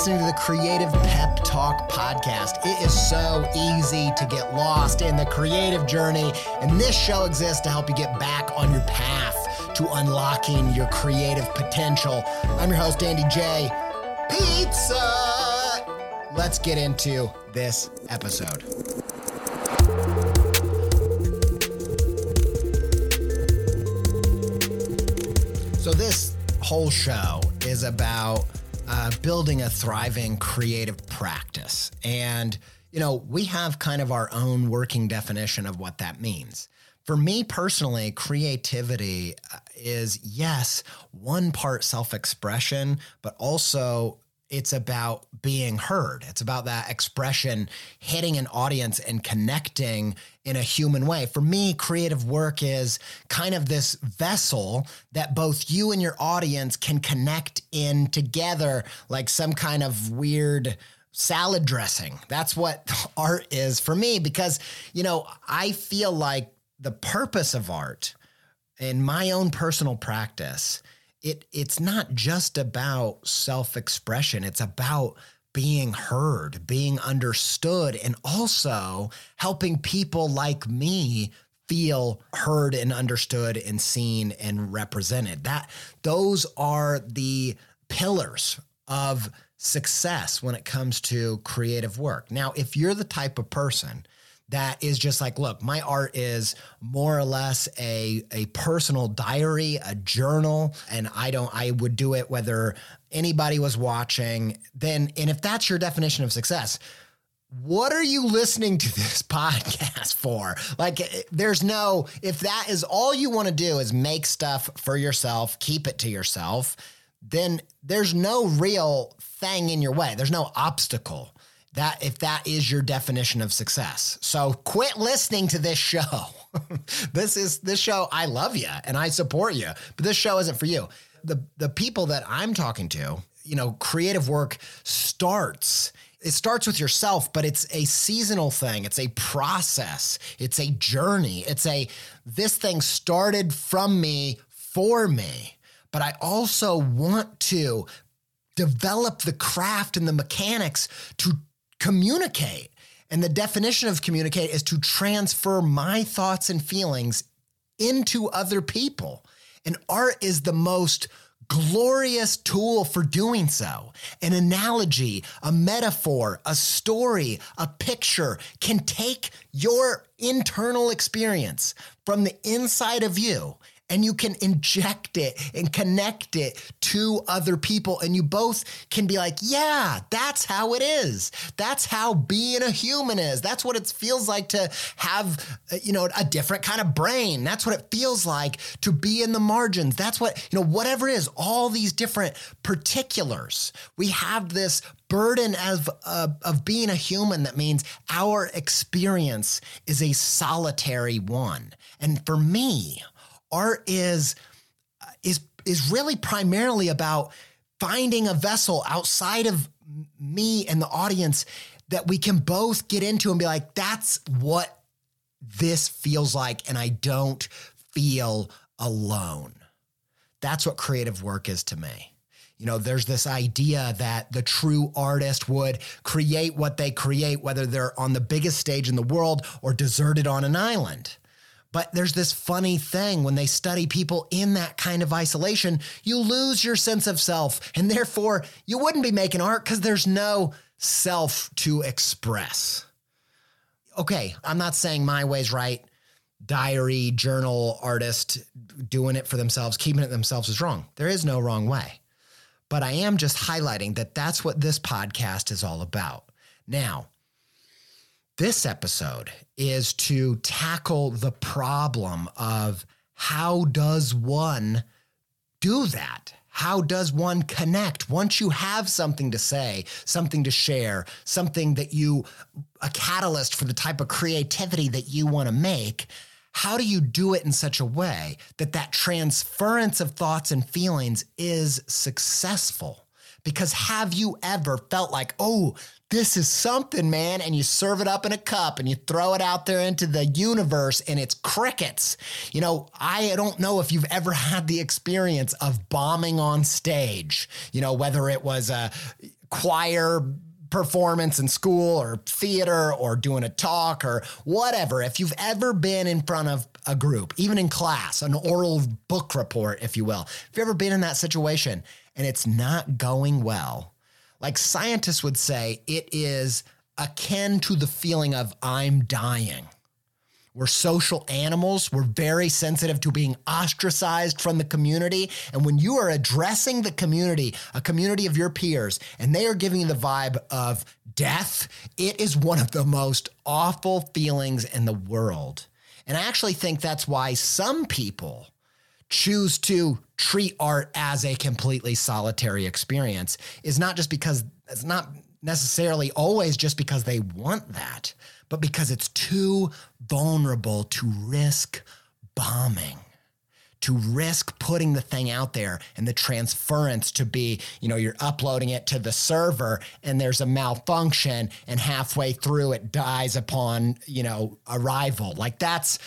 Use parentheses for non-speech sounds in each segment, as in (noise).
listening to the Creative Pep Talk podcast. It is so easy to get lost in the creative journey, and this show exists to help you get back on your path to unlocking your creative potential. I'm your host, Andy J. Pizza! Let's get into this episode. So, this whole show is about uh, building a thriving creative practice. And, you know, we have kind of our own working definition of what that means. For me personally, creativity uh, is, yes, one part self expression, but also it's about being heard. It's about that expression hitting an audience and connecting in a human way. For me, creative work is kind of this vessel that both you and your audience can connect in together, like some kind of weird salad dressing. That's what (laughs) art is for me because, you know, I feel like the purpose of art in my own personal practice it it's not just about self-expression. It's about being heard being understood and also helping people like me feel heard and understood and seen and represented. That those are the pillars of success when it comes to creative work. Now if you're the type of person that is just like, look, my art is more or less a, a personal diary, a journal, and I don't, I would do it whether anybody was watching. Then, and if that's your definition of success, what are you listening to (laughs) this podcast for? Like, eh, there's no, if that is all you want to do is make stuff for yourself, keep it to yourself, then there's no real thing in your way. There's no obstacle that if that is your definition of success. So quit listening to this show. (laughs) this is this show I love you and I support you, but this show isn't for you. The the people that I'm talking to, you know, creative work starts it starts with yourself, but it's a seasonal thing. It's a process. It's a journey. It's a this thing started from me for me. But I also want to develop the craft and the mechanics to communicate. And the definition of communicate is to transfer my thoughts and feelings into other people. And art is the most glorious tool for doing so. An analogy, a metaphor, a story, a picture can take your internal experience from the inside of you and you can inject it and connect it to other people. And you both can be like, yeah, that's how it is. That's how being a human is. That's what it feels like to have, uh, you know, a different kind of brain. That's what it feels like to be in the margins. That's what, you know, whatever it is, all these different particulars. We have this burden of, uh, of being a human that means our experience is a solitary one. And for me, art is is is really primarily about finding a vessel outside of me and the audience that we can both get into and be like that's what this feels like and I don't feel alone. That's what creative work is to me. You know, there's this idea that the true artist would create what they create, whether they're on the biggest stage in the world or deserted on an island. But there's this funny thing when they study people in that kind of isolation, you lose your sense of self. And therefore, you wouldn't be making art because there's no self to express. Okay, I'm not saying my way's right. Diary, journal, artist doing it for themselves, keeping it themselves is wrong. There is no wrong way. But I am just highlighting that that's what this podcast is all about. Now, this episode is to tackle the problem of how does one do that? How does one connect once you have something to say, something to share, something that you, a catalyst for the type of creativity that you want to make? How do you do it in such a way that that transference of thoughts and feelings is successful? Because have you ever felt like, oh, this is something, man. And you serve it up in a cup and you throw it out there into the universe and it's crickets. You know, I don't know if you've ever had the experience of bombing on stage, you know, whether it was a choir performance in school or theater or doing a talk or whatever, if you've ever been in front of a group, even in class, an oral book report, if you will, if you've ever been in that situation and it's not going well, like scientists would say, it is akin to the feeling of I'm dying. We're social animals. We're very sensitive to being ostracized from the community. And when you are addressing the community, a community of your peers, and they are giving you the vibe of death, it is one of the most awful feelings in the world. And I actually think that's why some people choose to treat art as a completely solitary experience is not just because it's not necessarily always just because they want that, but because it's too vulnerable to risk bombing to risk putting the thing out there and the transference to be, you know, you're uploading it to the server and there's a malfunction and halfway through it dies upon, you know, arrival. Like that's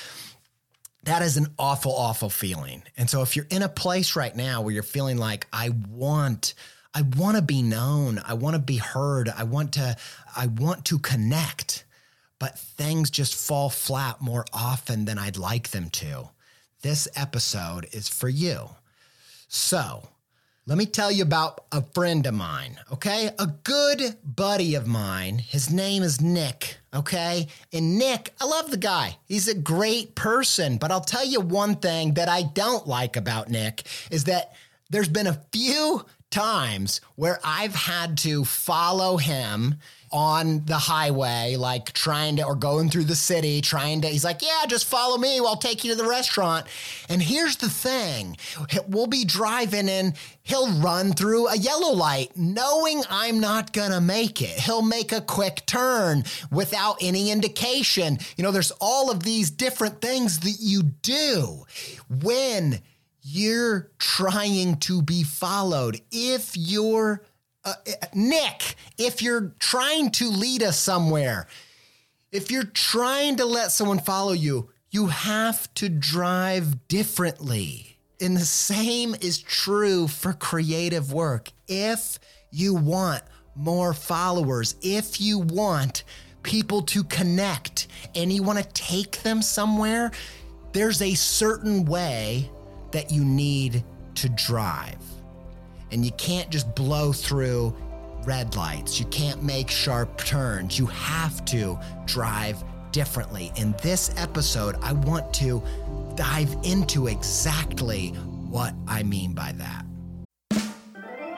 that is an awful awful feeling. And so if you're in a place right now where you're feeling like I want I want to be known, I want to be heard, I want to I want to connect but things just fall flat more often than I'd like them to. This episode is for you. So, let me tell you about a friend of mine, okay? A good buddy of mine. His name is Nick, okay? And Nick, I love the guy. He's a great person, but I'll tell you one thing that I don't like about Nick is that there's been a few times where I've had to follow him on the highway, like trying to, or going through the city, trying to, he's like, yeah, just follow me. I'll take you to the restaurant. And here's the thing we'll be driving and he'll run through a yellow light knowing I'm not going to make it. He'll make a quick turn without any indication. You know, there's all of these different things that you do when you're trying to be followed. If you're uh, Nick, if you're trying to lead us somewhere, if you're trying to let someone follow you, you have to drive differently. And the same is true for creative work. If you want more followers, if you want people to connect and you want to take them somewhere, there's a certain way that you need to drive. And you can't just blow through red lights. You can't make sharp turns. You have to drive differently. In this episode, I want to dive into exactly what I mean by that.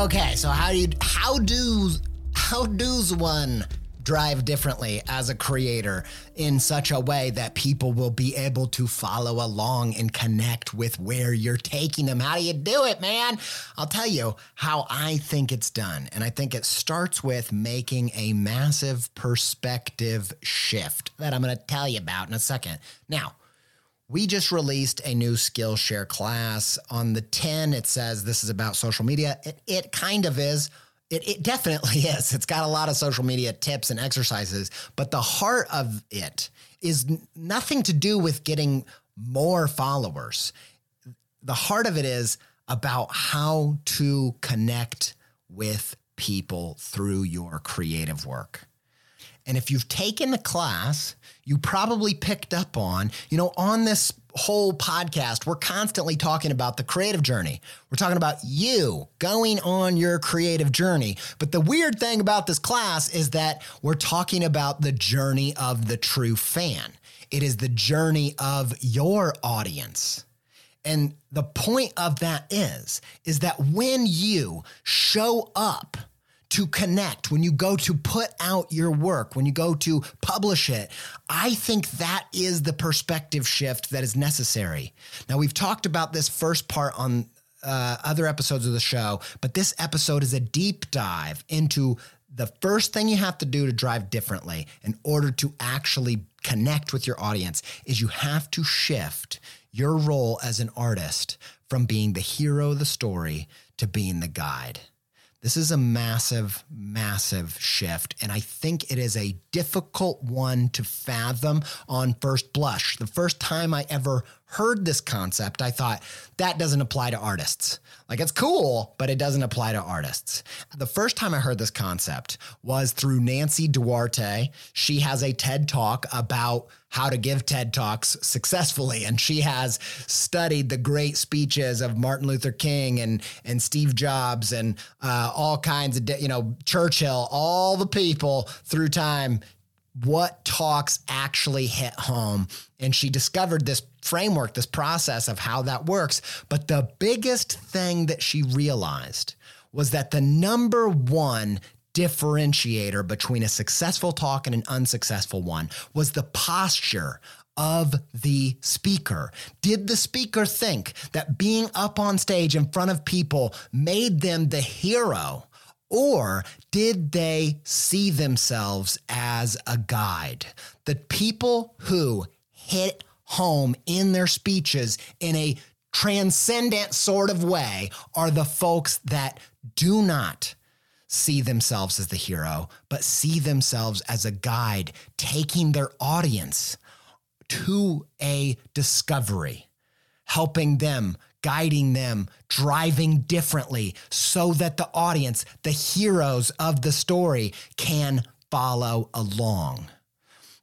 Okay, so how do you how do how does one drive differently as a creator in such a way that people will be able to follow along and connect with where you're taking them. How do you do it, man? I'll tell you how I think it's done. And I think it starts with making a massive perspective shift that I'm going to tell you about in a second. Now, we just released a new Skillshare class on the 10. It says this is about social media. It, it kind of is it, it definitely (laughs) is. It's got a lot of social media tips and exercises, but the heart of it is nothing to do with getting more followers. The heart of it is about how to connect with people through your creative work. And if you've taken the class, you probably picked up on, you know, on this whole podcast, we're constantly talking about the creative journey. We're talking about you going on your creative journey. But the weird thing about this class is that we're talking about the journey of the true fan. It is the journey of your audience. And the point of that is is that when you show up to connect, when you go to put out your work, when you go to publish it, I think that is the perspective shift that is necessary. Now, we've talked about this first part on uh, other episodes of the show, but this episode is a deep dive into the first thing you have to do to drive differently in order to actually connect with your audience is you have to shift your role as an artist from being the hero of the story to being the guide. This is a massive, massive shift. And I think it is a difficult one to fathom on first blush. The first time I ever heard this concept, I thought that doesn't apply to artists. Like it's cool, but it doesn't apply to artists. The first time I heard this concept was through Nancy Duarte. She has a TED talk about how to give TED Talks successfully. And she has studied the great speeches of Martin Luther King and, and Steve Jobs and uh, all kinds of, you know, Churchill, all the people through time what talks actually hit home. And she discovered this framework, this process of how that works. But the biggest thing that she realized was that the number one differentiator between a successful talk and an unsuccessful one was the posture of the speaker. Did the speaker think that being up on stage in front of people made them the hero? Or did they see themselves as a guide? The people who hit home in their speeches in a transcendent sort of way are the folks that do not see themselves as the hero, but see themselves as a guide, taking their audience to a discovery, helping them guiding them, driving differently so that the audience, the heroes of the story, can follow along.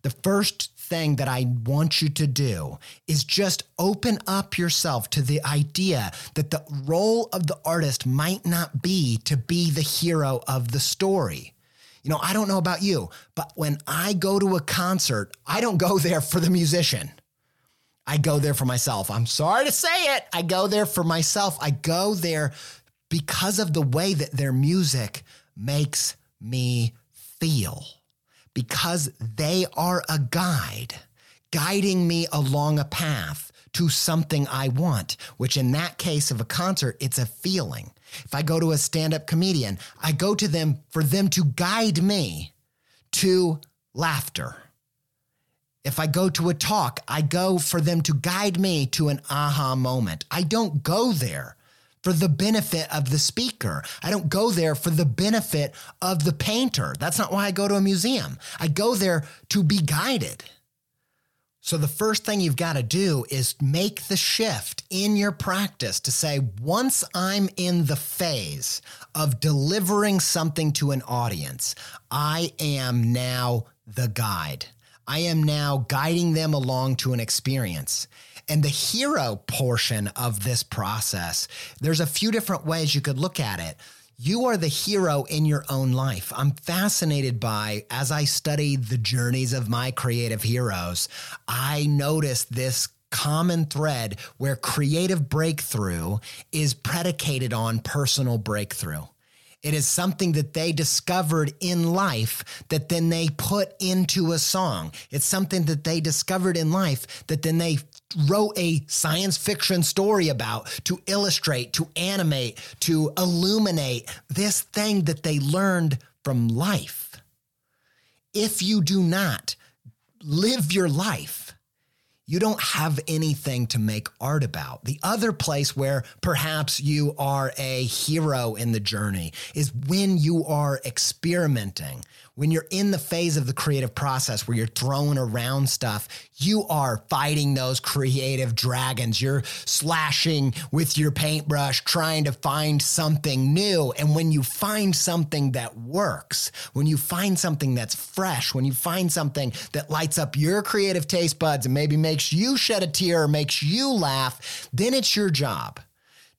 The first thing that I want you to do is just open up yourself to the idea that the role of the artist might not be to be the hero of the story. You know, I don't know about you, but when I go to a concert, I don't go there for the musician. I go there for myself. I'm sorry to say it. I go there for myself. I go there because of the way that their music makes me feel, because they are a guide, guiding me along a path to something I want, which in that case of a concert, it's a feeling. If I go to a stand up comedian, I go to them for them to guide me to laughter if I go to a talk, I go for them to guide me to an aha moment. I don't go there for the benefit of the speaker. I don't go there for the benefit of the painter. That's not why I go to a museum. I go there to be guided. So, the first thing you've got to do is make the shift in your practice to say, once I'm in the phase of delivering something to an audience, I am now the guide. I am now guiding them along to an experience. And the hero portion of this process, there's a few different ways you could look at it. You are the hero in your own life. I'm fascinated by, as I study the journeys of my creative heroes, I notice this common thread where creative breakthrough is predicated on personal breakthrough. It is something that they discovered in life that then they put into a song. It's something that they discovered in life that then they wrote a science fiction story about to illustrate, to animate, to illuminate this thing that they learned from life. If you do not live your life, you don't have anything to make art about. The other place where perhaps you are a hero in the journey is when you are experimenting, when you're in the phase of the creative process where you're throwing around stuff, you are fighting those creative dragons. You're slashing with your paintbrush, trying to find something new. And when you find something that works, when you find something that's fresh, when you find something that lights up your creative taste buds and maybe makes you shed a tear or makes you laugh, then it's your job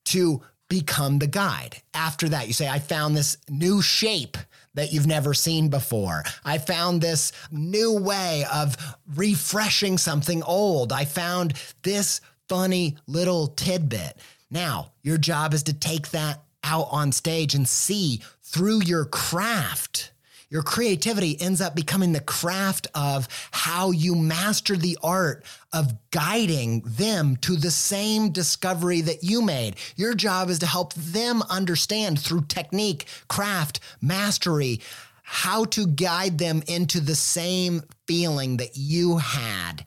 to become the guide. After that, you say, I found this new shape that you've never seen before. I found this new way of refreshing something old. I found this funny little tidbit. Now, your job is to take that out on stage and see through your craft your creativity ends up becoming the craft of how you master the art of guiding them to the same discovery that you made. Your job is to help them understand through technique, craft, mastery, how to guide them into the same feeling that you had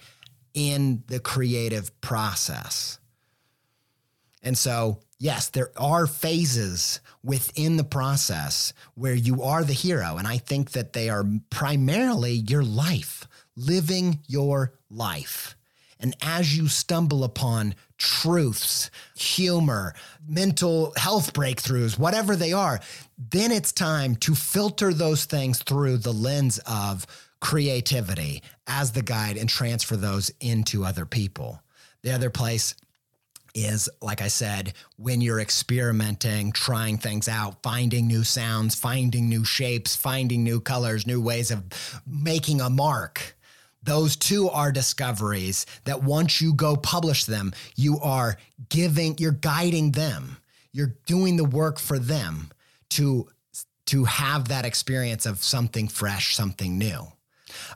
in the creative process. And so, yes, there are phases within the process where you are the hero. And I think that they are primarily your life, living your life. And as you stumble upon truths, humor, mental health breakthroughs, whatever they are, then it's time to filter those things through the lens of creativity as the guide and transfer those into other people. The other place is like I said, when you're experimenting, trying things out, finding new sounds, finding new shapes, finding new colors, new ways of making a mark. Those two are discoveries that once you go publish them, you are giving, you're guiding them. You're doing the work for them to to have that experience of something fresh, something new.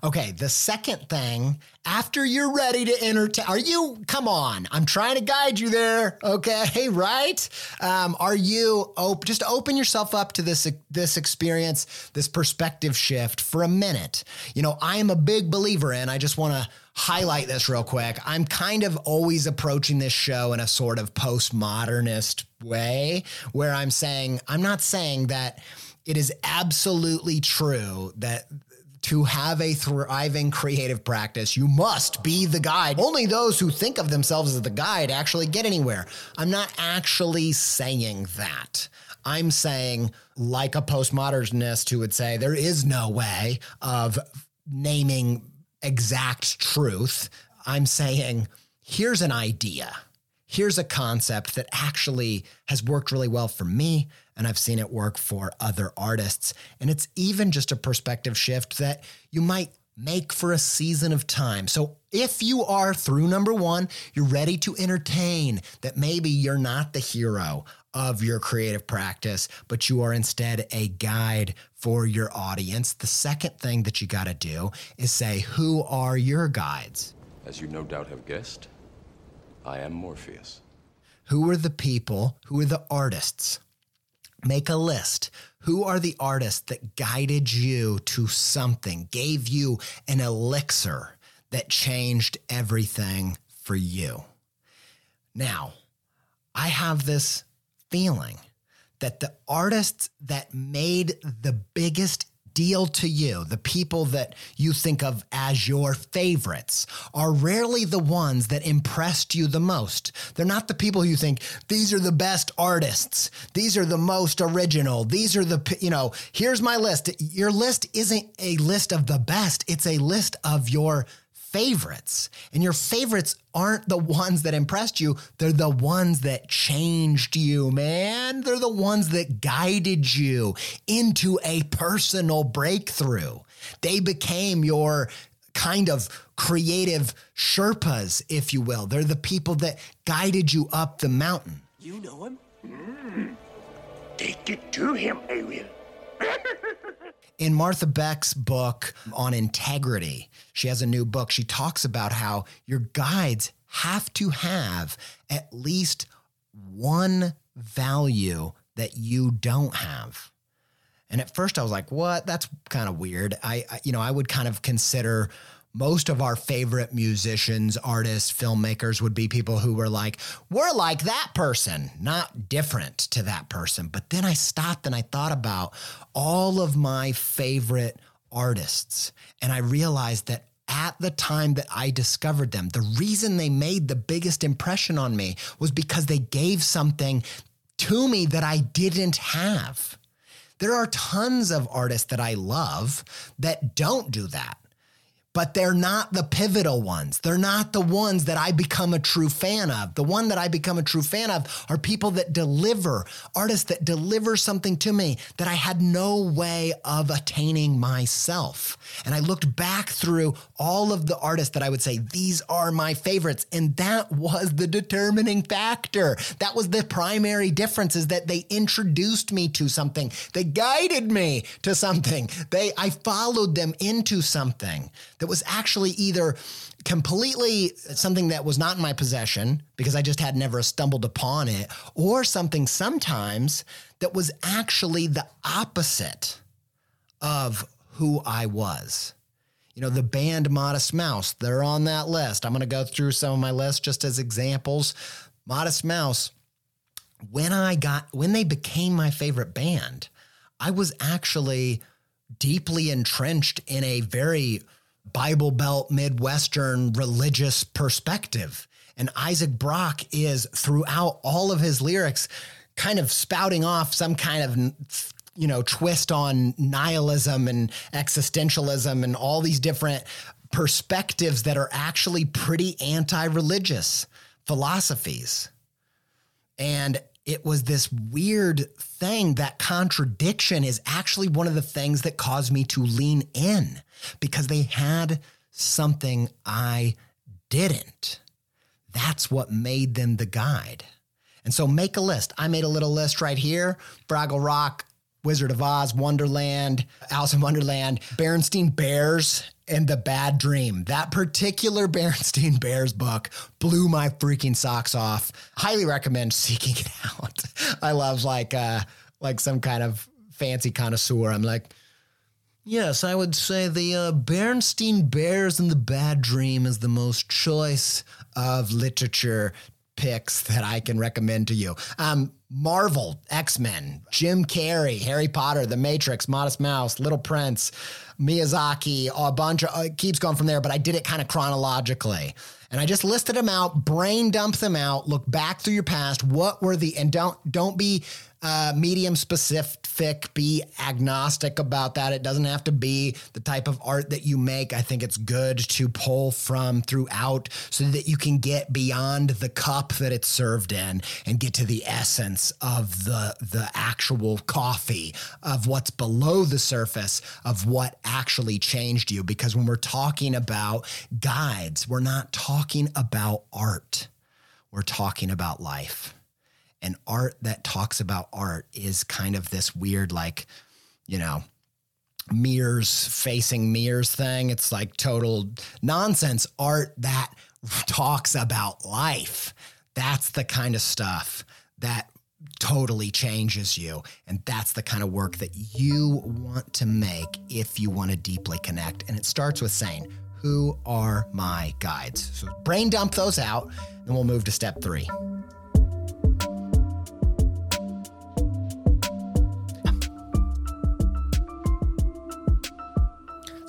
Okay, the second thing, after you're ready to entertain, are you, come on, I'm trying to guide you there, okay, (laughs) right? Um, are you, op- just open yourself up to this, this experience, this perspective shift for a minute. You know, I am a big believer in, I just want to highlight this real quick. I'm kind of always approaching this show in a sort of postmodernist way where I'm saying, I'm not saying that it is absolutely true that to have a thriving creative practice, you must be the guide. Only those who think of themselves as the guide actually get anywhere. I'm not actually saying that. I'm saying, like a postmodernist who would say, there is no way of naming exact truth. I'm saying, here's an idea. Here's a concept that actually has worked really well for me and I've seen it work for other artists. And it's even just a perspective shift that you might make for a season of time. So if you are through number one, you're ready to entertain that maybe you're not the hero of your creative practice, but you are instead a guide for your audience. The second thing that you got to do is say, who are your guides? As you no doubt have guessed, I am Morpheus. Who are the people, who are the artists Make a list. Who are the artists that guided you to something, gave you an elixir that changed everything for you? Now, I have this feeling that the artists that made the biggest deal to you, the people that you think of as your favorites, are rarely the ones that impressed you the most. They're not the people you think, these are the best artists. These are the most original. These are the, you know, here's my list. Your list isn't a list of the best, it's a list of your favorites. And your favorites aren't the ones that impressed you, they're the ones that changed you, man. They're the ones that guided you into a personal breakthrough. They became your kind of creative Sherpas, if you will. They're the people that guided you up the mountain. You know him? Mm. Take it to him, I will. (laughs) In Martha Beck's book on integrity, she has a new book. She talks about how your guides have to have at least one value that you don't have. And at first I was like, what? That's kind of weird. I, I, you know, I would kind of consider most of our favorite musicians, artists, filmmakers would be people who were like, we're like that person, not different to that person. But then I stopped and I thought about all of my favorite artists. And I realized that at the time that I discovered them, the reason they made the biggest impression on me was because they gave something to me that I didn't have. There are tons of artists that I love that don't do that but they're not the pivotal ones. They're not the ones that I become a true fan of. The one that I become a true fan of are people that deliver, artists that deliver something to me that I had no way of attaining myself. And I looked back through all of the artists that I would say, these are my favorites. And that was the determining factor. That was the primary difference is that they introduced me to something. They guided me to something. They, I followed them into something that was actually either completely something that was not in my possession because I just had never stumbled upon it, or something sometimes that was actually the opposite of who I was. You know, the band Modest Mouse, they're on that list. I'm going to go through some of my list just as examples. Modest Mouse, when I got, when they became my favorite band, I was actually deeply entrenched in a very Bible Belt Midwestern religious perspective. And Isaac Brock is throughout all of his lyrics kind of spouting off some kind of you know twist on nihilism and existentialism and all these different perspectives that are actually pretty anti-religious philosophies. And it was this weird thing. That contradiction is actually one of the things that caused me to lean in because they had something I didn't. That's what made them the guide. And so make a list. I made a little list right here Fraggle Rock, Wizard of Oz, Wonderland, Alice in Wonderland, Berenstain Bears, and The Bad Dream. That particular (laughs) Berenstain Bears book blew my freaking socks off. Highly recommend seeking it (laughs) out. I love like uh like some kind of fancy connoisseur. I'm like, Yes, I would say the uh, Berenstain Bears and the Bad Dream is the most choice of literature picks that I can recommend to you. Um, Marvel, X Men, Jim Carrey, Harry Potter, The Matrix, Modest Mouse, Little Prince, Miyazaki, a bunch of, uh, it keeps going from there, but I did it kind of chronologically. And I just listed them out, brain dump them out, look back through your past. What were the, and don't, don't be uh, medium specific, be agnostic about that. It doesn't have to be the type of art that you make. I think it's good to pull from throughout so that you can get beyond the cup that it's served in and get to the essence of the the actual coffee of what's below the surface of what actually changed you because when we're talking about guides, we're not talking about art. We're talking about life and art that talks about art is kind of this weird, like, you know, mirrors facing mirrors thing. It's like total nonsense art that talks about life. That's the kind of stuff that totally changes you. And that's the kind of work that you want to make if you want to deeply connect. And it starts with saying, Who are my guides? So brain dump those out, and we'll move to step three.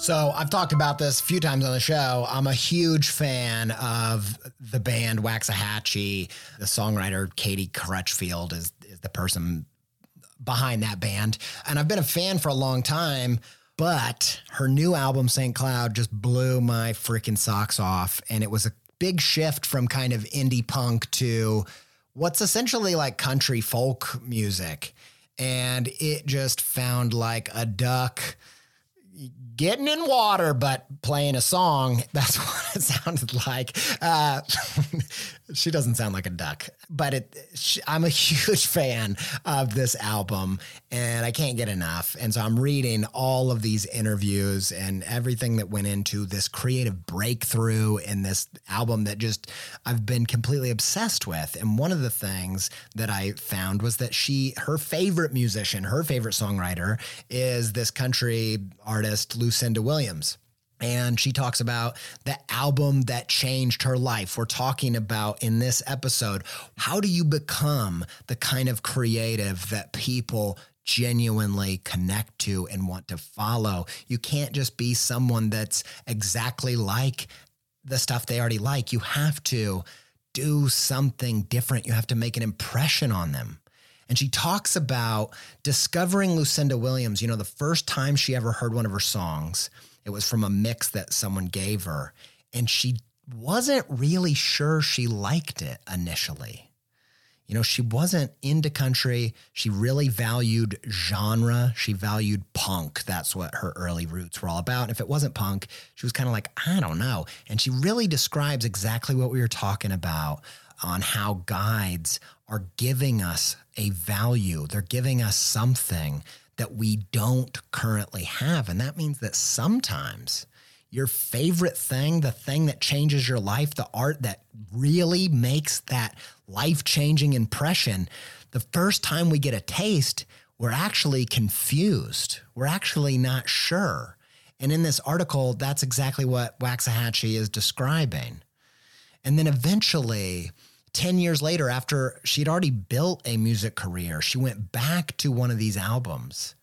So I've talked about this a few times on the show. I'm a huge fan of the band Waxahatchee. The songwriter Katie Crutchfield is, is the person behind that band. And I've been a fan for a long time, but her new album, St. Cloud, just blew my freaking socks off. And it was a big shift from kind of indie punk to what's essentially like country folk music. And it just found like a duck getting in water, but playing a song. That's (laughs) what it sounded like. Uh, (laughs) she doesn't sound like a duck, but it, she, I'm a (laughs) huge fan of this album and I can't get enough. And so I'm reading all of these interviews and everything that went into this creative breakthrough in this album that just I've been completely obsessed with. And one of the things that I found was that she, her favorite musician, her favorite songwriter is this country artist, Lucinda Williams and she talks about the album that changed her life. We're talking about in this episode how do you become the kind of creative that people genuinely connect to and want to follow? You can't just be someone that's exactly like the stuff they already like. You have to do something different, you have to make an impression on them. And she talks about discovering Lucinda Williams. You know, the first time she ever heard one of her songs it was from a mix that someone gave her. And she wasn't really sure she liked it initially. You know, she wasn't into country. She really valued genre. She valued punk. That's what her early roots were all about. And if it wasn't punk, she was kind of like, I don't know. And she really describes exactly what we were talking about on how guides are giving us a value. They're giving us something that we don't currently have. And that means that sometimes your favorite thing, the thing that changes your life, the art that really makes that life changing impression, the first time we get a taste, we're actually confused. We're actually not sure. And in this article, that's exactly what Waxahatchee is describing. And then eventually, 10 years later, after she'd already built a music career, she went back to one of these albums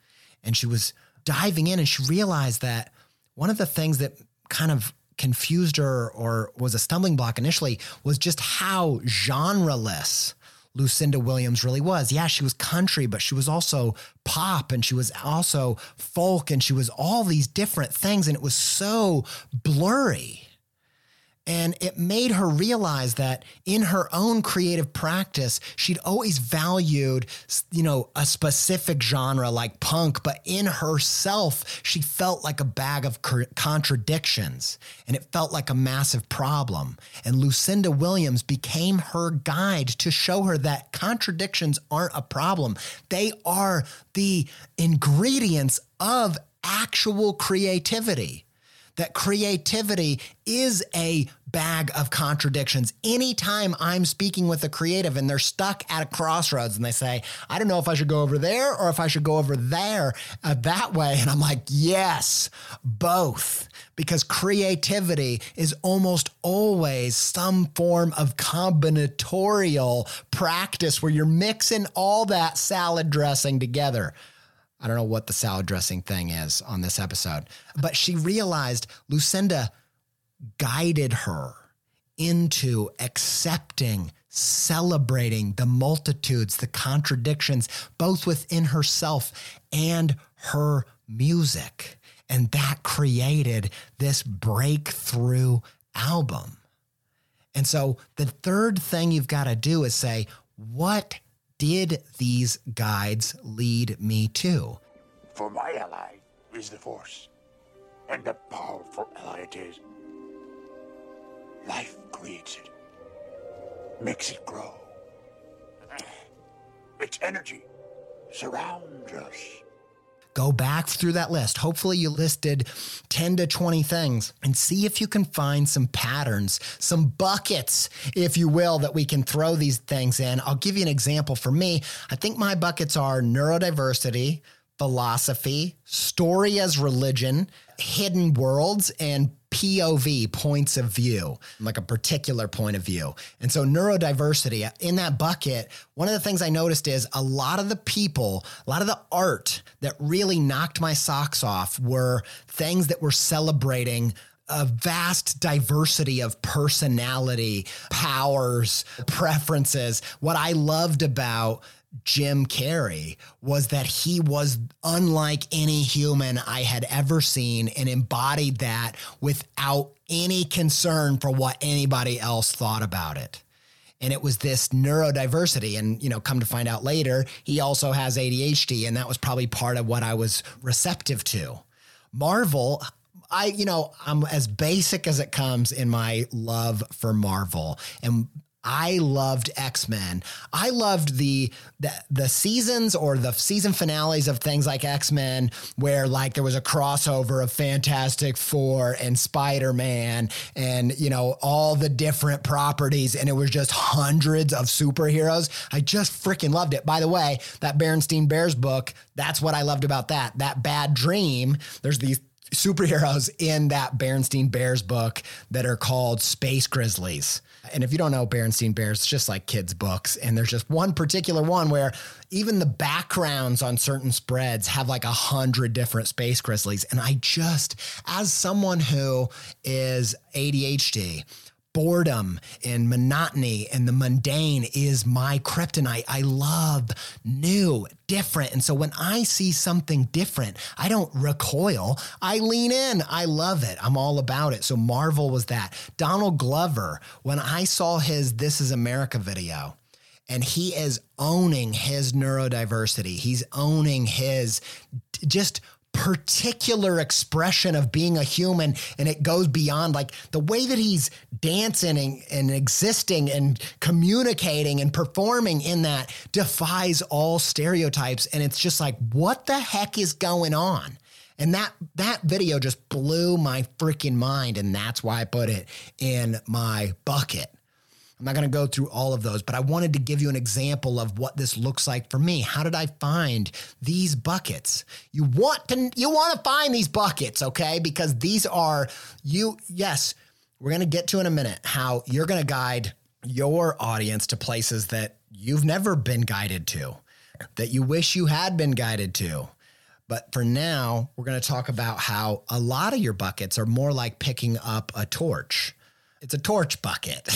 and she was diving in and she realized that one of the things that kind of confused her or was a stumbling block initially was just how genreless Lucinda Williams really was. Yeah, she was country, but she was also pop and she was also folk and she was all these different things. And it was so blurry. And it made her realize that in her own creative practice, she'd always valued, you know, a specific genre like punk, but in herself, she felt like a bag of contradictions and it felt like a massive problem. And Lucinda Williams became her guide to show her that contradictions aren't a problem. They are the ingredients of actual creativity that creativity is a bag of contradictions. Anytime I'm speaking with a creative and they're stuck at a crossroads and they say, I don't know if I should go over there or if I should go over there uh, that way. And I'm like, yes, both. Because creativity is almost always some form of combinatorial practice where you're mixing all that salad dressing together. I don't know what the salad dressing thing is on this episode, but she realized Lucinda guided her into accepting, celebrating the multitudes, the contradictions, both within herself and her music. And that created this breakthrough album. And so the third thing you've got to do is say, what did these guides lead me to? For my ally is the Force, and a powerful ally it is. Life creates it, makes it grow. Its energy surrounds us. Go back through that list. Hopefully, you listed 10 to 20 things and see if you can find some patterns, some buckets, if you will, that we can throw these things in. I'll give you an example for me. I think my buckets are neurodiversity, philosophy, story as religion, hidden worlds, and POV, points of view, like a particular point of view. And so, neurodiversity in that bucket, one of the things I noticed is a lot of the people, a lot of the art that really knocked my socks off were things that were celebrating a vast diversity of personality, powers, preferences. What I loved about Jim Carrey was that he was unlike any human I had ever seen and embodied that without any concern for what anybody else thought about it. And it was this neurodiversity. And, you know, come to find out later, he also has ADHD. And that was probably part of what I was receptive to. Marvel, I, you know, I'm as basic as it comes in my love for Marvel. And I loved X Men. I loved the, the the seasons or the season finales of things like X Men, where like there was a crossover of Fantastic Four and Spider Man, and you know all the different properties, and it was just hundreds of superheroes. I just freaking loved it. By the way, that Berenstein Bears book, that's what I loved about that. That bad dream. There's these superheroes in that Berenstein Bears book that are called Space Grizzlies. And if you don't know Berenstein Bears, it's just like kids' books. And there's just one particular one where even the backgrounds on certain spreads have like a hundred different space grizzlies. And I just, as someone who is ADHD, boredom and monotony and the mundane is my kryptonite. I love new, different. And so when I see something different, I don't recoil. I lean in. I love it. I'm all about it. So Marvel was that. Donald Glover, when I saw his This Is America video, and he is owning his neurodiversity. He's owning his just particular expression of being a human and it goes beyond like the way that he's dancing and, and, existing and communicating and performing in that defies all stereotypes. And it's just like what the heck is going on? And that that video just blew my freaking mind and that's why I put it in my bucket I'm not going to go through all of those, but I wanted to give you an example of what this looks like for me. How did I find these buckets? You want to you want to find these buckets, okay? Because these are you yes, we're going to get to in a minute how you're going to guide your audience to places that you've never been guided to, that you wish you had been guided to. But for now, we're going to talk about how a lot of your buckets are more like picking up a torch it's a torch bucket.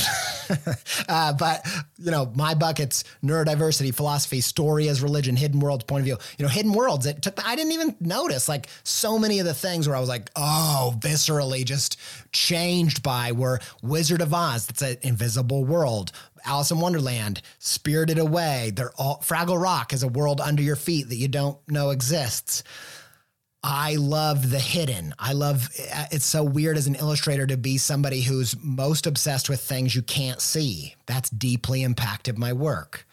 (laughs) uh, but you know, my bucket's neurodiversity, philosophy, story as religion, hidden worlds point of view. You know, hidden worlds. It took. I didn't even notice like so many of the things where I was like, oh, viscerally just changed by were Wizard of Oz. That's an invisible world. Alice in Wonderland, Spirited Away. They're all Fraggle Rock is a world under your feet that you don't know exists. I love the hidden. I love it's so weird as an illustrator to be somebody who's most obsessed with things you can't see. That's deeply impacted my work.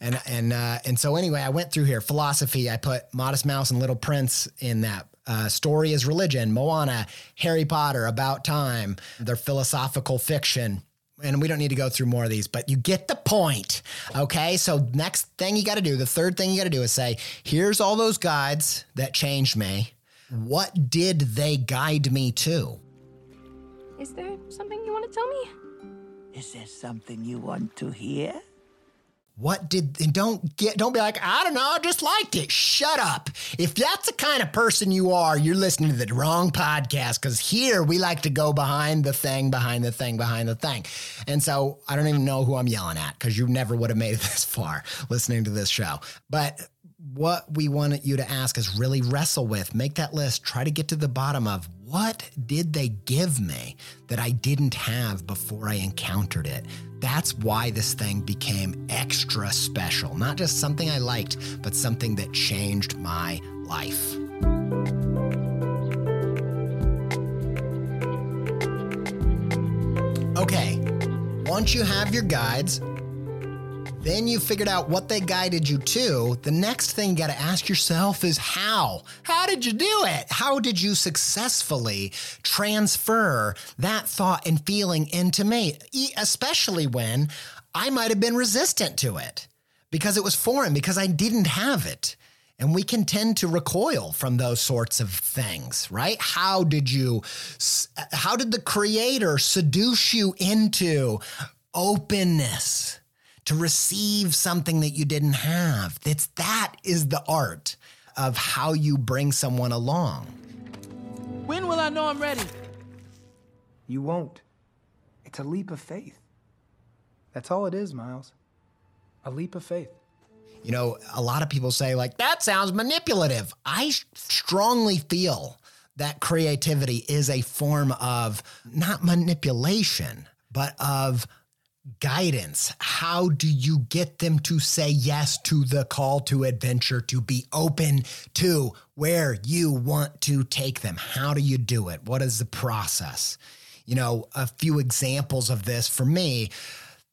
And and uh, and so anyway, I went through here philosophy. I put Modest Mouse and Little Prince in that. Uh, story is religion. Moana, Harry Potter, About Time. They're philosophical fiction and we don't need to go through more of these, but you get the point. Okay. So, next thing you got to do, the third thing you got to do is say, here's all those guides that changed me. What did they guide me to? Is there something you want to tell me? Is there something you want to hear? What did and don't get don't be like, I don't know, I just liked it. Shut up. If that's the kind of person you are, you're listening to the wrong podcast because here we like to go behind the thing, behind the thing, behind the thing. And so I don't even know who I'm yelling at because you never would have made it (laughs) this far listening to this show. But what we want you to ask is really wrestle with, make that list, try to get to the bottom of what did they give me that I didn't have before I encountered it? That's why this thing became extra special. Not just something I liked, but something that changed my life. Okay, once you have your guides, then you figured out what they guided you to. The next thing you got to ask yourself is how? How did you do it? How did you successfully transfer that thought and feeling into me? Especially when I might have been resistant to it because it was foreign, because I didn't have it. And we can tend to recoil from those sorts of things, right? How did you, how did the creator seduce you into openness? To receive something that you didn't have. That's that is the art of how you bring someone along. When will I know I'm ready? You won't. It's a leap of faith. That's all it is, Miles. A leap of faith. You know, a lot of people say, like, that sounds manipulative. I strongly feel that creativity is a form of not manipulation, but of guidance. How do you get them to say yes to the call to adventure, to be open to where you want to take them? How do you do it? What is the process? You know, a few examples of this for me.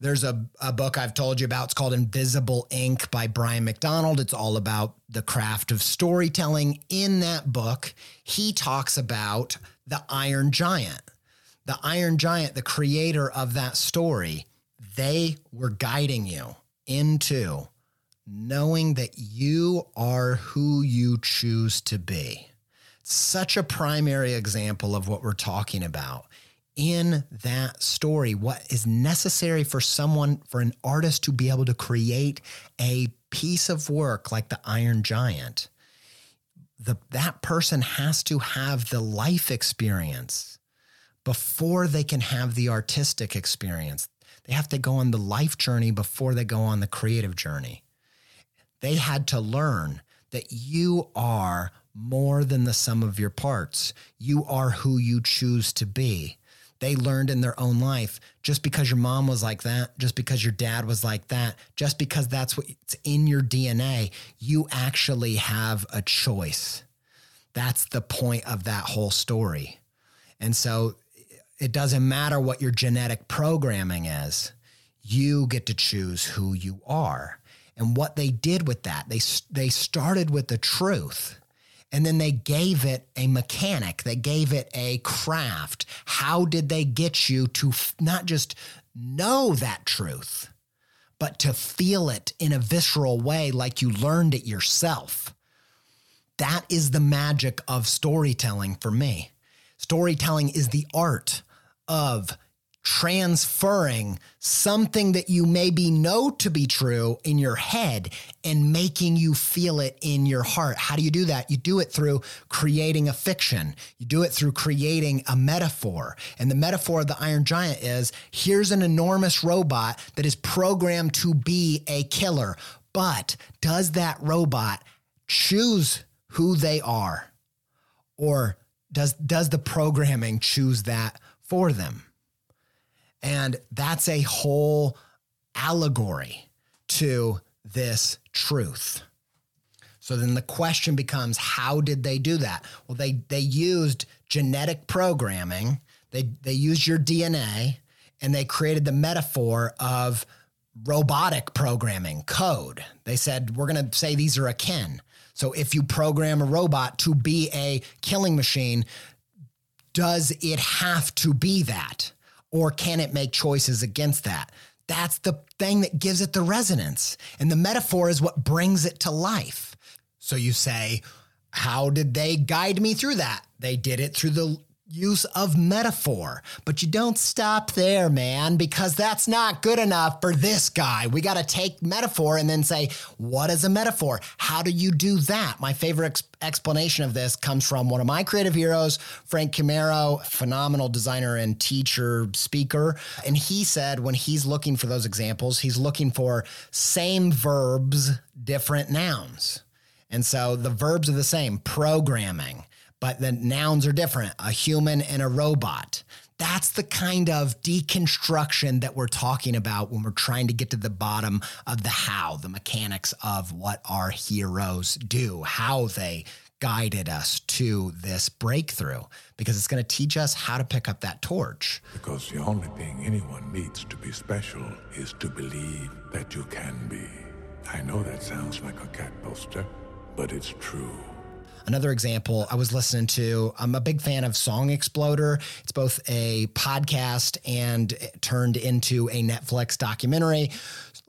There's a, a book I've told you about. It's called Invisible Ink by Brian McDonald. It's all about the craft of storytelling. In that book, he talks about the Iron Giant. The Iron Giant, the creator of that story, they were guiding you into knowing that you are who you choose to be. Such a primary example of what we're talking about in that story what is necessary for someone for an artist to be able to create a piece of work like the iron giant the that person has to have the life experience before they can have the artistic experience they have to go on the life journey before they go on the creative journey they had to learn that you are more than the sum of your parts you are who you choose to be they learned in their own life just because your mom was like that, just because your dad was like that, just because that's what's in your DNA, you actually have a choice. That's the point of that whole story. And so it doesn't matter what your genetic programming is, you get to choose who you are. And what they did with that, they, they started with the truth and then they gave it a mechanic, they gave it a craft. How did they get you to f- not just know that truth, but to feel it in a visceral way like you learned it yourself? That is the magic of storytelling for me. Storytelling is the art of transferring something that you maybe know to be true in your head and making you feel it in your heart. How do you do that? You do it through creating a fiction. You do it through creating a metaphor. And the metaphor of the Iron Giant is here's an enormous robot that is programmed to be a killer. But does that robot choose who they are? Or does, does the programming choose that for them? And that's a whole allegory to this truth. So then the question becomes how did they do that? Well, they they used genetic programming. They they used your DNA and they created the metaphor of robotic programming code. They said we're going to say these are akin. So if you program a robot to be a killing machine, does it have to be that? Or can it make choices against that? That's the thing that gives it the resonance. And the metaphor is what brings it to life. So you say, How did they guide me through that? They did it through the use of metaphor. But you don't stop there, man, because that's not good enough for this guy. We got to take metaphor and then say, what is a metaphor? How do you do that? My favorite ex- explanation of this comes from one of my creative heroes, Frank Chimero, phenomenal designer and teacher, speaker. And he said when he's looking for those examples, he's looking for same verbs, different nouns. And so the verbs are the same programming but the nouns are different a human and a robot. That's the kind of deconstruction that we're talking about when we're trying to get to the bottom of the how, the mechanics of what our heroes do, how they guided us to this breakthrough, because it's going to teach us how to pick up that torch. Because the only thing anyone needs to be special is to believe that you can be. I know that sounds like a cat poster, but it's true. Another example I was listening to, I'm a big fan of Song Exploder. It's both a podcast and turned into a Netflix documentary.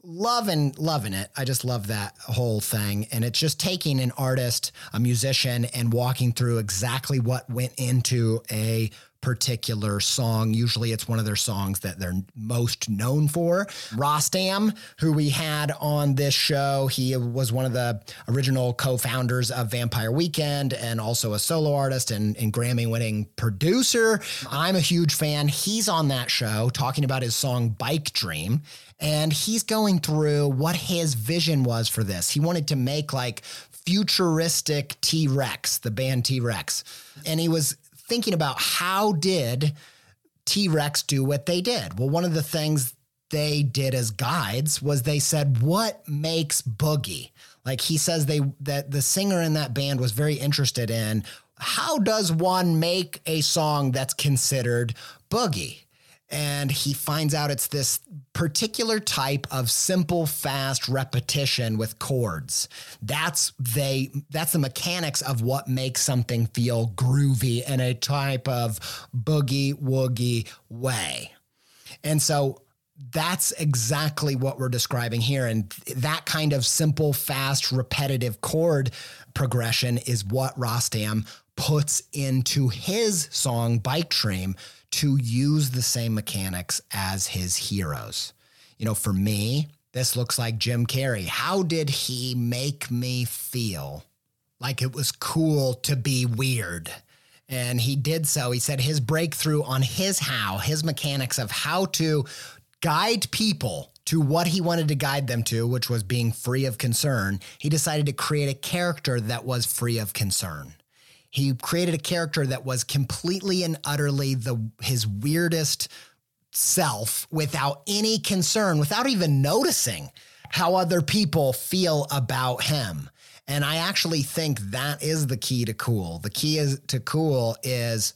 Loving, loving it. I just love that whole thing. And it's just taking an artist, a musician, and walking through exactly what went into a particular song. Usually it's one of their songs that they're most known for. Rostam, who we had on this show, he was one of the original co founders of Vampire Weekend and also a solo artist and, and Grammy winning producer. I'm a huge fan. He's on that show talking about his song Bike Dream. And he's going through what his vision was for this. He wanted to make like futuristic T Rex, the band T Rex. And he was thinking about how did T Rex do what they did? Well, one of the things they did as guides was they said, "What makes boogie?" Like he says, they that the singer in that band was very interested in how does one make a song that's considered boogie. And he finds out it's this particular type of simple fast repetition with chords. That's they that's the mechanics of what makes something feel groovy in a type of boogie woogie way. And so that's exactly what we're describing here. And that kind of simple fast repetitive chord progression is what Rostam puts into his song Bike Dream to use the same mechanics as his heroes. You know, for me, this looks like Jim Carrey. How did he make me feel like it was cool to be weird? And he did so. He said his breakthrough on his how, his mechanics of how to guide people to what he wanted to guide them to, which was being free of concern, he decided to create a character that was free of concern. He created a character that was completely and utterly the his weirdest self without any concern, without even noticing how other people feel about him. And I actually think that is the key to cool. The key is to cool is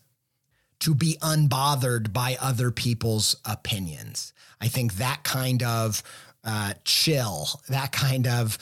to be unbothered by other people's opinions. I think that kind of uh, chill, that kind of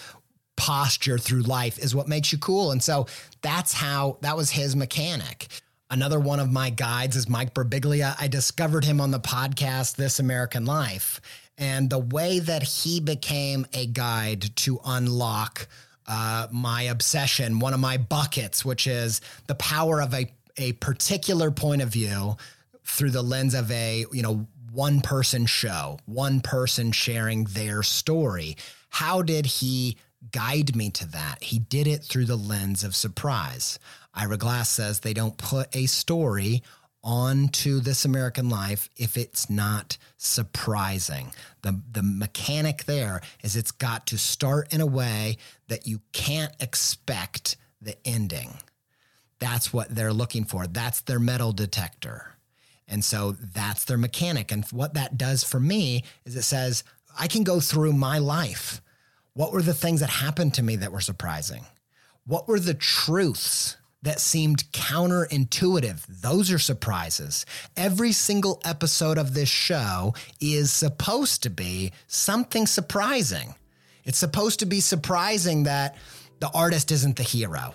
posture through life is what makes you cool. And so that's how that was his mechanic. Another one of my guides is Mike Birbiglia. I discovered him on the podcast This American Life. And the way that he became a guide to unlock uh, my obsession, one of my buckets, which is the power of a, a particular point of view through the lens of a, you know, one person show, one person sharing their story. How did he guide me to that. He did it through the lens of surprise. Ira Glass says they don't put a story onto this American life if it's not surprising. The the mechanic there is it's got to start in a way that you can't expect the ending. That's what they're looking for. That's their metal detector. And so that's their mechanic. And what that does for me is it says I can go through my life what were the things that happened to me that were surprising? What were the truths that seemed counterintuitive? Those are surprises. Every single episode of this show is supposed to be something surprising. It's supposed to be surprising that the artist isn't the hero.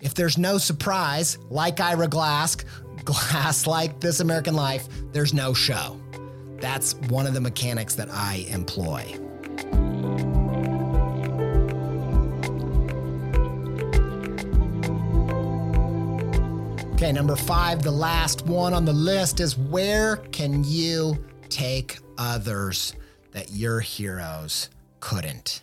If there's no surprise, like Ira Glass, (laughs) Glass like This American Life, there's no show. That's one of the mechanics that I employ. Okay, number five, the last one on the list is where can you take others that your heroes couldn't?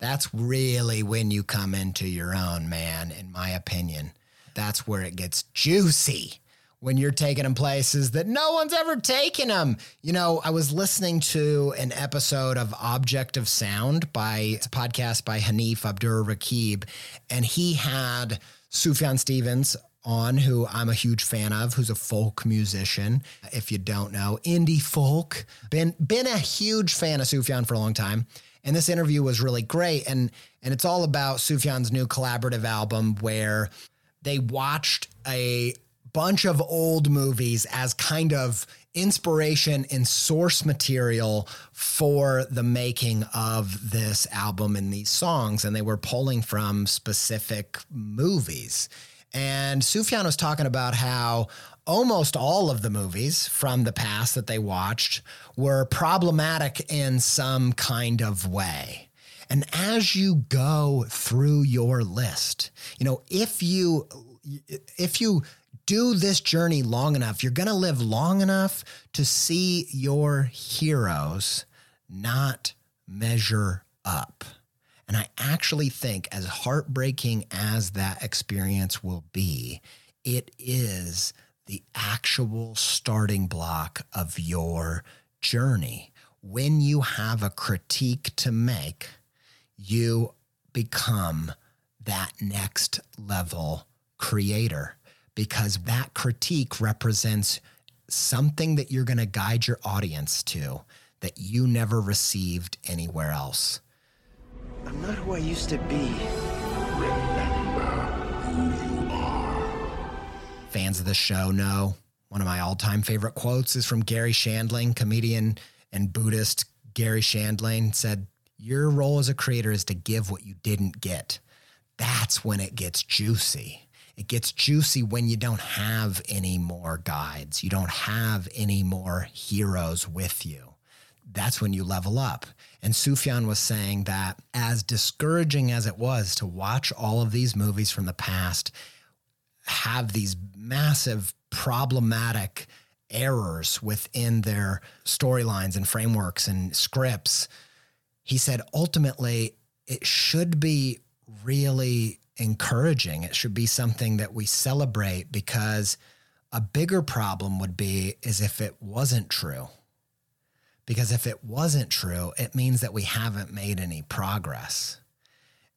That's really when you come into your own, man, in my opinion. That's where it gets juicy when you're taking them places that no one's ever taken them. You know, I was listening to an episode of Object of Sound by it's a podcast by Hanif Abdurraqib, and he had Sufjan Stevens on, who I'm a huge fan of, who's a folk musician. If you don't know, indie folk. Been been a huge fan of Sufjan for a long time. And this interview was really great. And and it's all about Sufjan's new collaborative album where they watched a bunch of old movies as kind of inspiration and source material for the making of this album and these songs. And they were pulling from specific movies. And Sufjan was talking about how almost all of the movies from the past that they watched were problematic in some kind of way. And as you go through your list, you know, if you if you do this journey long enough, you're going to live long enough to see your heroes not measure up. And I actually think, as heartbreaking as that experience will be, it is the actual starting block of your journey. When you have a critique to make, you become that next level creator because that critique represents something that you're going to guide your audience to that you never received anywhere else. I'm not who I used to be. Remember who you are. Fans of the show know one of my all time favorite quotes is from Garry Shandling, comedian and Buddhist Garry Shandling said, Your role as a creator is to give what you didn't get. That's when it gets juicy. It gets juicy when you don't have any more guides, you don't have any more heroes with you. That's when you level up. And Sufjan was saying that as discouraging as it was to watch all of these movies from the past have these massive problematic errors within their storylines and frameworks and scripts, he said ultimately it should be really encouraging. It should be something that we celebrate because a bigger problem would be is if it wasn't true. Because if it wasn't true, it means that we haven't made any progress.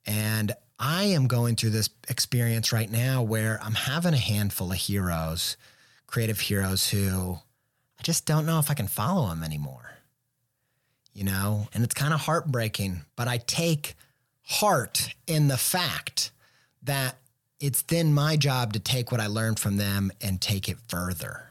And I am going through this experience right now where I'm having a handful of heroes, creative heroes who I just don't know if I can follow them anymore. You know, and it's kind of heartbreaking, but I take heart in the fact that it's then my job to take what I learned from them and take it further.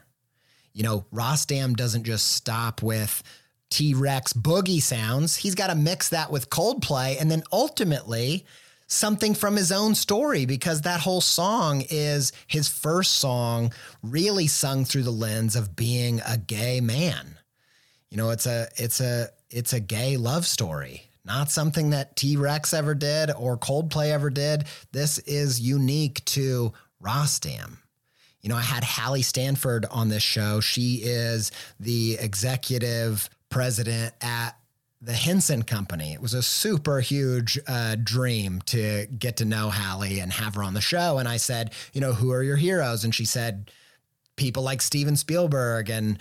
You know, Rostam doesn't just stop with T Rex boogie sounds, he's got to mix that with Coldplay and then ultimately something from his own story because that whole song is his first song really sung through the lens of being a gay man. You know, it's a it's a it's a gay love story not something that T Rex ever did or Coldplay ever did. This is unique to Rostam. You know, I had Halle Stanford on this show. She is the executive president at the Henson Company. It was a super huge uh, dream to get to know Halle and have her on the show. And I said, you know, who are your heroes? And she said, people like Steven Spielberg and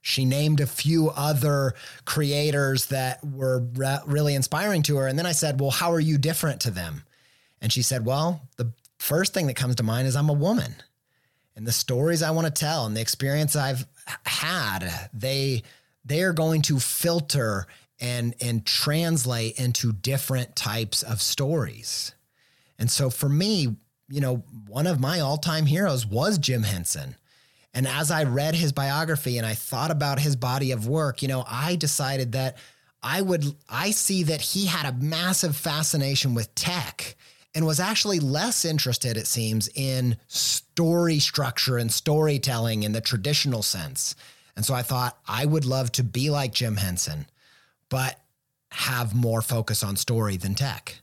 she named a few other creators that were re- really inspiring to her. And then I said, Well, how are you different to them? And she said, Well, the first thing that comes to mind is I'm a woman. And the stories I want to tell and the experience I've had, they they are going to filter and and translate into different types of stories. And so for me, you know, one of my all-time heroes was Jim Henson. And as I read his biography and I thought about his body of work, you know, I decided that I would, I see that he had a massive fascination with tech and was actually less interested, it seems, in story structure and storytelling in the traditional sense. And so I thought I would love to be like Jim Henson, but have more focus on story than tech.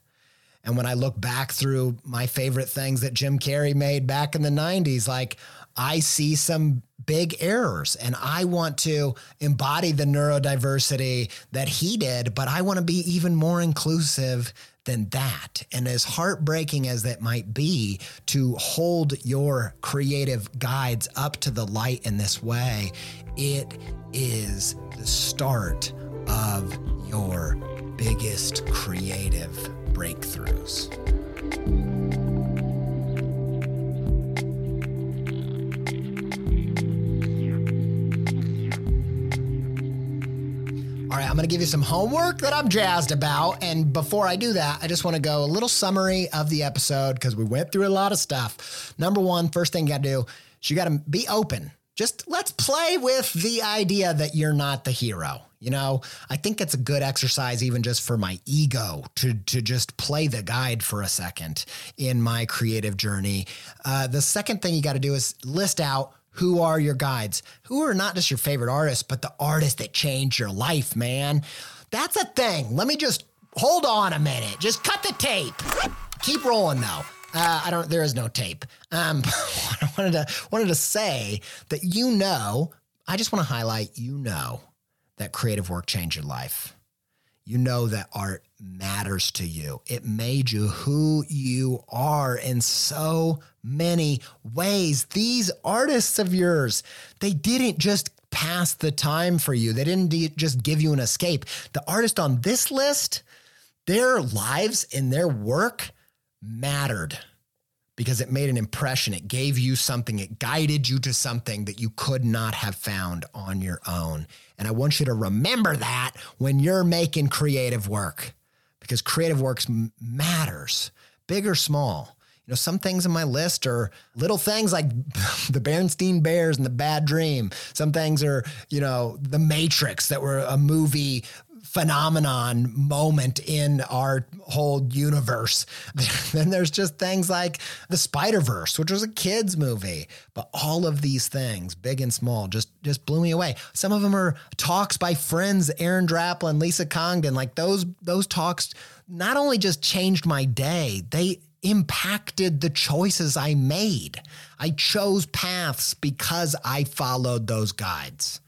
And when I look back through my favorite things that Jim Carrey made back in the 90s, like I see some big errors and I want to embody the neurodiversity that he did, but I want to be even more inclusive than that. And as heartbreaking as that might be to hold your creative guides up to the light in this way, it is the start of your biggest creative breakthroughs. I'm going to give you some homework that I'm jazzed about. And before I do that, I just want to go a little summary of the episode because we went through a lot of stuff. Number one, first thing you got to do is you got to be open. Just let's play with the idea that you're not the hero. You know, I think it's a good exercise, even just for my ego, to to just play the guide for a second in my creative journey. Uh, the second thing you got to do is list out who are your guides? Who are not just your favorite artists, but the artists that changed your life, man? That's a thing. Let me just hold on a minute. Just cut the tape. Keep rolling though. Uh, I don't. There is no tape. Um, (laughs) I wanted to wanted to say that you know. I just want to highlight. You know that creative work changed your life. You know that art matters to you. It made you who you are in so many ways. These artists of yours, they didn't just pass the time for you, they didn't just give you an escape. The artist on this list, their lives and their work mattered because it made an impression. It gave you something, it guided you to something that you could not have found on your own. And I want you to remember that when you're making creative work because creative work matters, big or small. You know, some things in my list are little things like (laughs) the Bernstein Bears and the Bad Dream. Some things are, you know, The Matrix that were a movie phenomenon moment in our whole universe. (laughs) then there's just things like the Spider Verse, which was a kids movie. But all of these things, big and small, just just blew me away. Some of them are talks by friends, Aaron Draplin, Lisa Congdon. Like those those talks not only just changed my day, they impacted the choices I made. I chose paths because I followed those guides.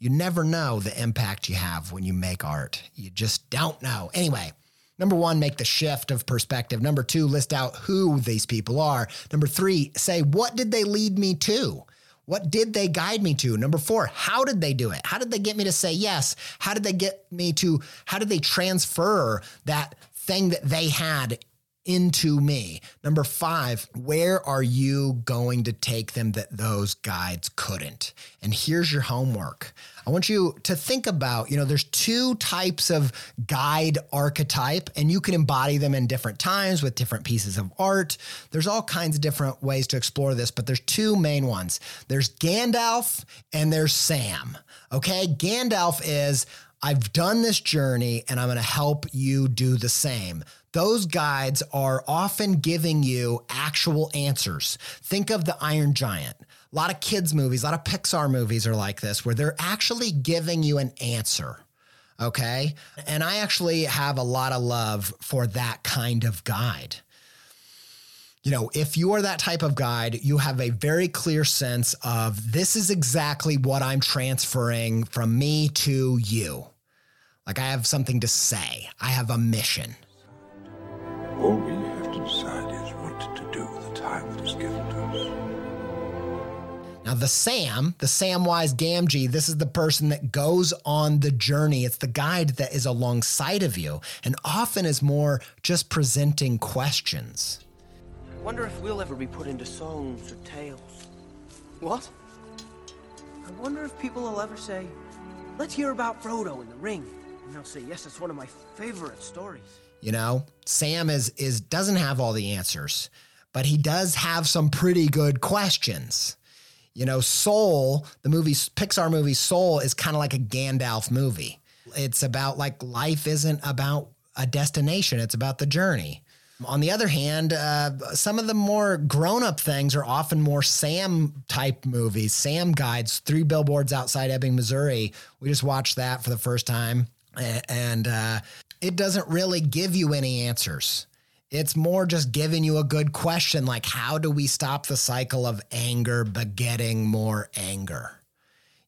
You never know the impact you have when you make art. You just don't know. Anyway, number one, make the shift of perspective. Number two, list out who these people are. Number three, say, what did they lead me to? What did they guide me to? Number four, how did they do it? How did they get me to say yes? How did they get me to, how did they transfer that thing that they had into me. Number five, where are you going to take them that those guides couldn't? And here's your homework. I want you to think about, you know, there's two types of guide archetype, and you can embody them in different times with different pieces of art. There's all kinds of different ways to explore this, but there's two main ones there's Gandalf and there's Sam. Okay. Gandalf is, I've done this journey and I'm going to help you do the same. Those guides are often giving you actual answers. Think of the Iron Giant. A lot of kids' movies, a lot of Pixar movies are like this, where they're actually giving you an answer. Okay. And I actually have a lot of love for that kind of guide. You know, if you are that type of guide, you have a very clear sense of this is exactly what I'm transferring from me to you. Like I have something to say, I have a mission. Oh, All Now, the Sam, the Samwise Gamgee, this is the person that goes on the journey. It's the guide that is alongside of you and often is more just presenting questions. I wonder if we'll ever be put into songs or tales. What? I wonder if people will ever say, let's hear about Frodo and the ring. And they'll say, yes, it's one of my favorite stories. You know, Sam is is doesn't have all the answers, but he does have some pretty good questions. You know, Soul, the movie Pixar movie Soul is kind of like a Gandalf movie. It's about like life isn't about a destination, it's about the journey. On the other hand, uh, some of the more grown up things are often more Sam type movies, Sam guides, Three Billboards Outside Ebbing, Missouri. We just watched that for the first time. And uh, it doesn't really give you any answers. It's more just giving you a good question like, how do we stop the cycle of anger begetting more anger?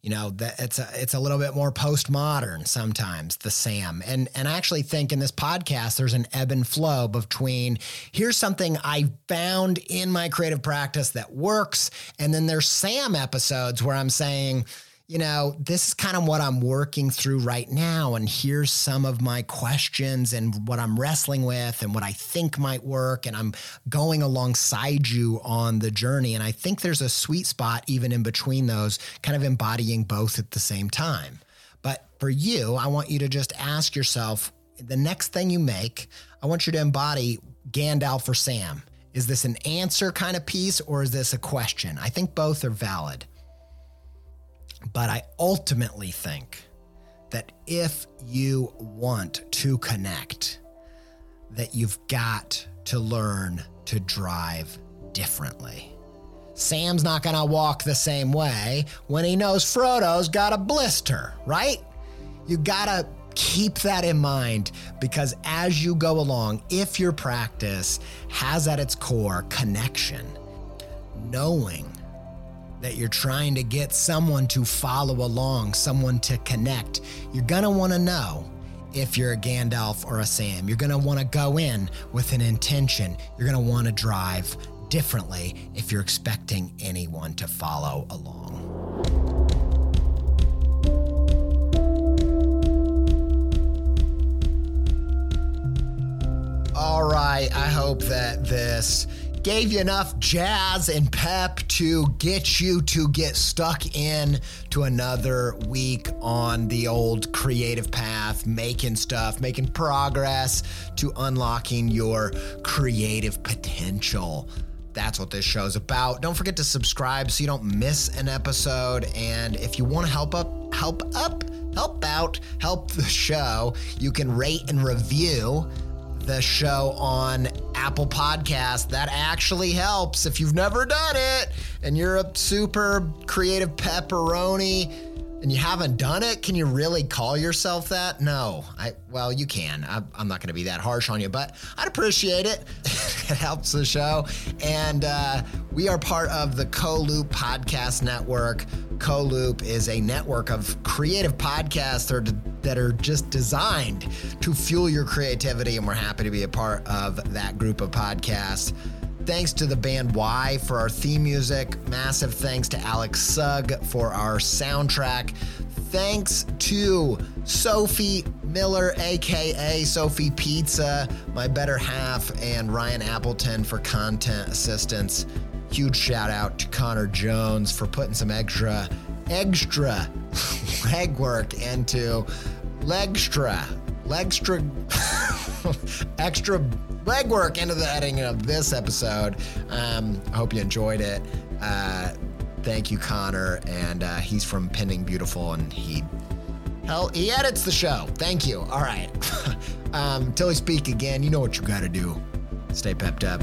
You know, that it's a it's a little bit more postmodern sometimes, the Sam. And and I actually think in this podcast there's an ebb and flow between here's something I found in my creative practice that works, and then there's Sam episodes where I'm saying, you know, this is kind of what I'm working through right now. And here's some of my questions and what I'm wrestling with and what I think might work. And I'm going alongside you on the journey. And I think there's a sweet spot even in between those, kind of embodying both at the same time. But for you, I want you to just ask yourself the next thing you make, I want you to embody Gandalf or Sam. Is this an answer kind of piece or is this a question? I think both are valid. But I ultimately think that if you want to connect, that you've got to learn to drive differently. Sam's not going to walk the same way when he knows Frodo's got a blister, right? You got to keep that in mind because as you go along, if your practice has at its core connection, knowing that you're trying to get someone to follow along, someone to connect, you're going to want to know if you're a Gandalf or a Sam. You're going to want to go in with an intention. You're going to want to drive differently if you're expecting anyone to follow along. All right, I hope that this gave you enough jazz and pep to get you to get stuck in to another week on the old creative path, making stuff, making progress to unlocking your creative potential. That's what this show's about. Don't forget to subscribe so you don't miss an episode. And if you want to help up, help up, help out, help the show, you can rate and review the show on Apple Podcast. That actually helps if you've never done it and you're a super creative pepperoni and you haven't done it. Can you really call yourself that? No. I well, you can. I, I'm not going to be that harsh on you, but I'd appreciate it. (laughs) it helps the show. And uh, we are part of the Co-Loop Podcast Network. Co-Loop is a network of creative podcasts that are, that are just designed to fuel your creativity, and we're happy to be a part of that group of podcasts. Thanks to the band Y for our theme music. Massive thanks to Alex Sugg for our soundtrack. Thanks to Sophie Miller, aka Sophie Pizza, my better half, and Ryan Appleton for content assistance. Huge shout out to Connor Jones for putting some extra, extra (laughs) legwork into Legstra, Legstra, (laughs) extra legwork into the editing of this episode. Um, I hope you enjoyed it. Uh, thank you, Connor. And uh, he's from Pending Beautiful, and he hell he edits the show. Thank you. All right. (laughs) um, till we speak again, you know what you got to do. Stay pepped up.